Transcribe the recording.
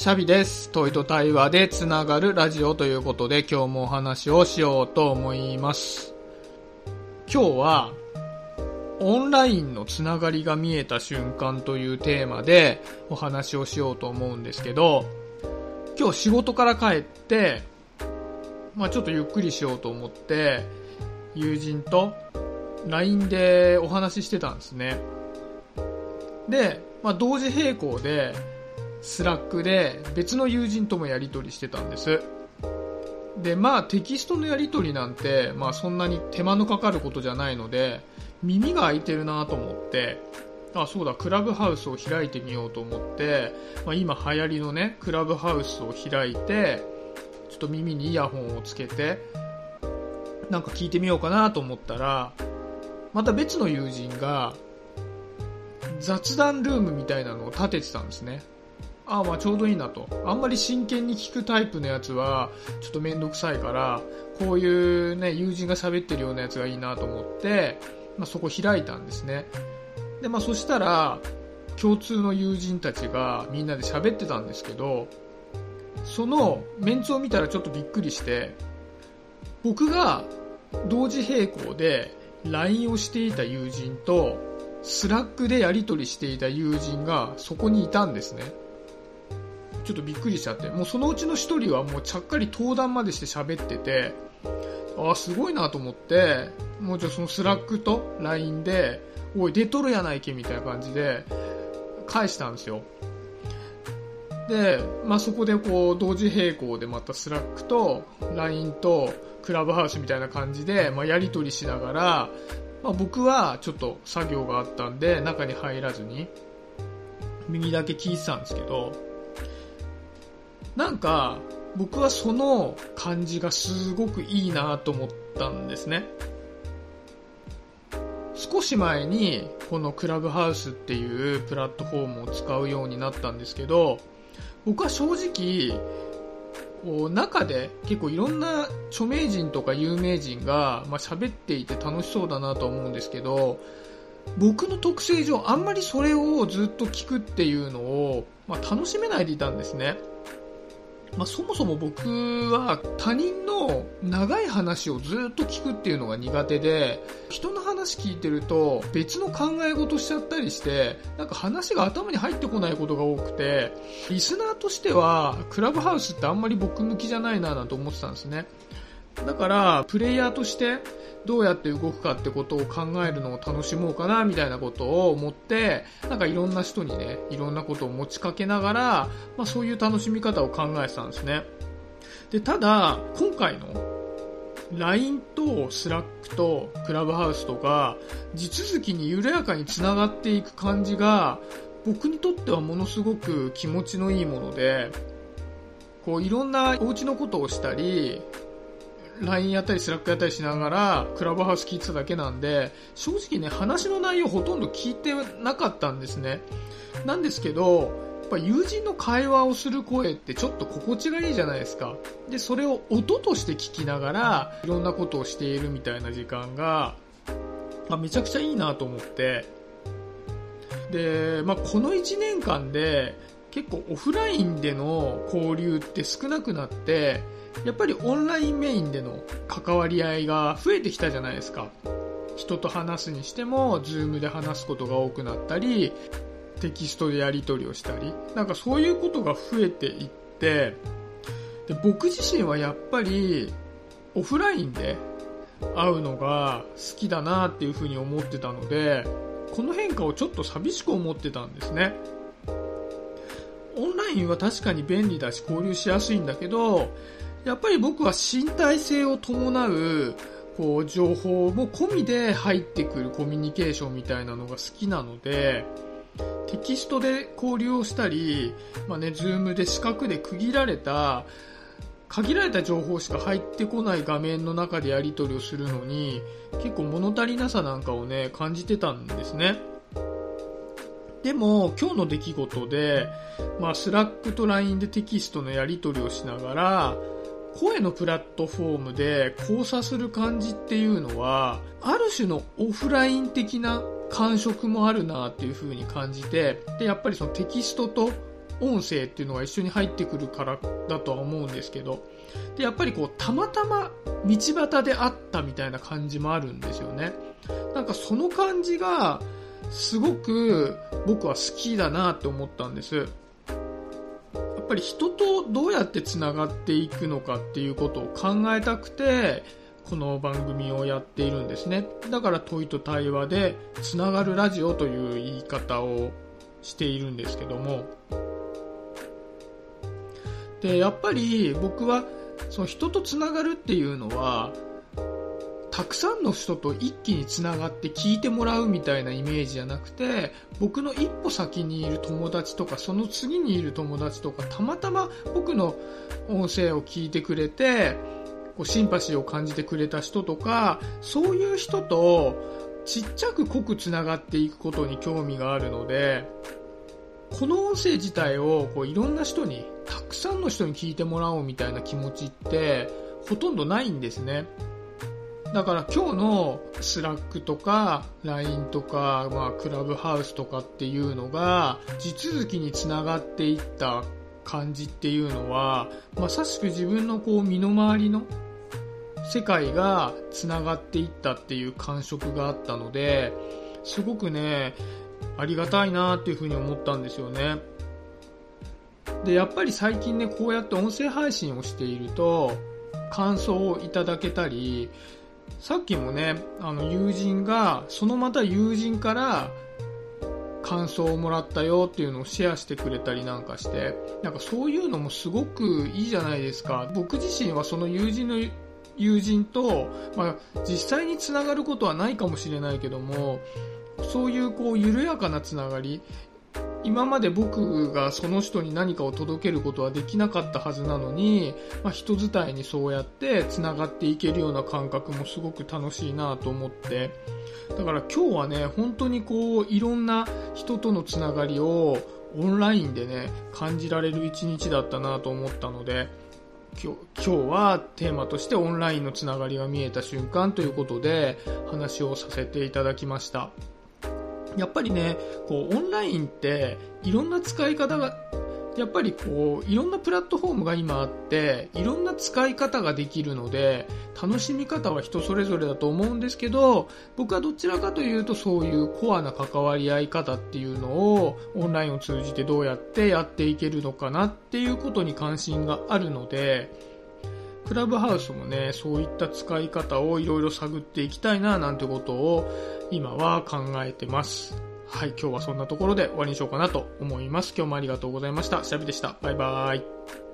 シャビです。問いと対話でつながるラジオということで今日もお話をしようと思います。今日はオンラインのつながりが見えた瞬間というテーマでお話をしようと思うんですけど、今日仕事から帰って、まあちょっとゆっくりしようと思って、友人と LINE でお話ししてたんですね。で、まあ同時並行で、スラックで別の友人ともやり取りしてたんです。で、まあテキストのやり取りなんて、まあそんなに手間のかかることじゃないので、耳が開いてるなと思って、あ、そうだ、クラブハウスを開いてみようと思って、まあ、今流行りのね、クラブハウスを開いて、ちょっと耳にイヤホンをつけて、なんか聞いてみようかなと思ったら、また別の友人が、雑談ルームみたいなのを立ててたんですね。ああ、まあちょうどいいなと。あんまり真剣に聞くタイプのやつは、ちょっとめんどくさいから、こういうね、友人が喋ってるようなやつがいいなと思って、まあそこ開いたんですね。で、まあそしたら、共通の友人たちがみんなで喋ってたんですけど、そのメンツを見たらちょっとびっくりして、僕が同時並行で LINE をしていた友人と、スラックでやり取りしていた友人がそこにいたんですね。ちょっとびっくりしちゃって、もうそのうちの一人はもうちゃっかり登壇までして喋ってて、ああ、すごいなと思って、もうじゃそのスラックと LINE で、おい、出とるやないけみたいな感じで、返したんですよ。で、まあ、そこでこう、同時並行でまたスラックと LINE とクラブハウスみたいな感じで、まあ、やり取りしながら、まあ、僕はちょっと作業があったんで、中に入らずに、右だけ聞いてたんですけど、なんか、僕はその感じがすごくいいなと思ったんですね。少し前にこのクラブハウスっていうプラットフォームを使うようになったんですけど、僕は正直、中で結構いろんな著名人とか有名人がまあ喋っていて楽しそうだなと思うんですけど、僕の特性上あんまりそれをずっと聞くっていうのを、まあ、楽しめないでいたんですね。まあ、そもそも僕は他人の長い話をずっと聞くっていうのが苦手で、人の話聞いてると別の考え事しちゃったりして、なんか話が頭に入ってこないことが多くて、リスナーとしてはクラブハウスってあんまり僕向きじゃないななんて思ってたんですね。だから、プレイヤーとしてどうやって動くかってことを考えるのを楽しもうかなみたいなことを思って、なんかいろんな人にね、いろんなことを持ちかけながら、まあそういう楽しみ方を考えてたんですね。で、ただ、今回の LINE と Slack とクラブハウスとか、地続きに緩やかにつながっていく感じが、僕にとってはものすごく気持ちのいいもので、こういろんなお家のことをしたり、LINE やったりスラックやったりしながら、クラブハウス聞いてただけなんで、正直ね、話の内容ほとんど聞いてなかったんですね。なんですけど、やっぱ友人の会話をする声ってちょっと心地がいいじゃないですか。で、それを音として聞きながら、いろんなことをしているみたいな時間が、まあ、めちゃくちゃいいなと思って、で、まあ、この1年間で、結構オフラインでの交流って少なくなって、やっぱりオンラインメインでの関わり合いが増えてきたじゃないですか。人と話すにしても、ズームで話すことが多くなったり、テキストでやり取りをしたり、なんかそういうことが増えていって、で僕自身はやっぱりオフラインで会うのが好きだなっていうふうに思ってたので、この変化をちょっと寂しく思ってたんですね。オンラインは確かに便利だし交流しやすいんだけど、やっぱり僕は身体性を伴う、こう、情報も込みで入ってくるコミュニケーションみたいなのが好きなので、テキストで交流をしたり、まあね、ズームで四角で区切られた、限られた情報しか入ってこない画面の中でやり取りをするのに、結構物足りなさなんかをね、感じてたんですね。でも、今日の出来事で、まあ、スラックと LINE でテキストのやり取りをしながら、声のプラットフォームで交差する感じっていうのは、ある種のオフライン的な感触もあるなっていう風に感じて、で、やっぱりそのテキストと音声っていうのが一緒に入ってくるからだとは思うんですけど、で、やっぱりこう、たまたま道端で会ったみたいな感じもあるんですよね。なんかその感じが、すごく僕は好きだなって思ったんです。やっぱり人とどうやって繋がっていくのかっていうことを考えたくて、この番組をやっているんですね。だから問いと対話で繋がるラジオという言い方をしているんですけども。で、やっぱり僕はその人と繋がるっていうのは、たくさんの人と一気に繋がって聞いてもらうみたいなイメージじゃなくて、僕の一歩先にいる友達とか、その次にいる友達とか、たまたま僕の音声を聞いてくれて、こうシンパシーを感じてくれた人とか、そういう人とちっちゃく濃く繋がっていくことに興味があるので、この音声自体をこういろんな人に、たくさんの人に聞いてもらおうみたいな気持ちってほとんどないんですね。だから今日のスラックとか LINE とか、まあ、クラブハウスとかっていうのが地続きにつながっていった感じっていうのはまさしく自分のこう身の回りの世界がつながっていったっていう感触があったのですごくねありがたいなっていうふうに思ったんですよね。でやっぱり最近ねこうやって音声配信をしていると感想をいただけたりさっきもね、あの友人が、そのまた友人から感想をもらったよっていうのをシェアしてくれたりなんかして、なんかそういうのもすごくいいじゃないですか。僕自身はその友人の友人と、まあ、実際につながることはないかもしれないけども、そういうこう緩やかなつながり、今まで僕がその人に何かを届けることはできなかったはずなのに、まあ、人伝いにそうやって繋がっていけるような感覚もすごく楽しいなと思って、だから今日はね、本当にこう、いろんな人とのつながりをオンラインでね、感じられる一日だったなと思ったので、今日今日はテーマとしてオンラインのつながりが見えた瞬間ということで話をさせていただきました。やっぱりね、こう、オンラインって、いろんな使い方が、やっぱりこう、いろんなプラットフォームが今あって、いろんな使い方ができるので、楽しみ方は人それぞれだと思うんですけど、僕はどちらかというとそういうコアな関わり合い方っていうのを、オンラインを通じてどうやってやっていけるのかなっていうことに関心があるので、クラブハウスもね、そういった使い方をいろいろ探っていきたいな、なんてことを今は考えてます。はい、今日はそんなところで終わりにしようかなと思います。今日もありがとうございました。シャビでした。バイバーイ。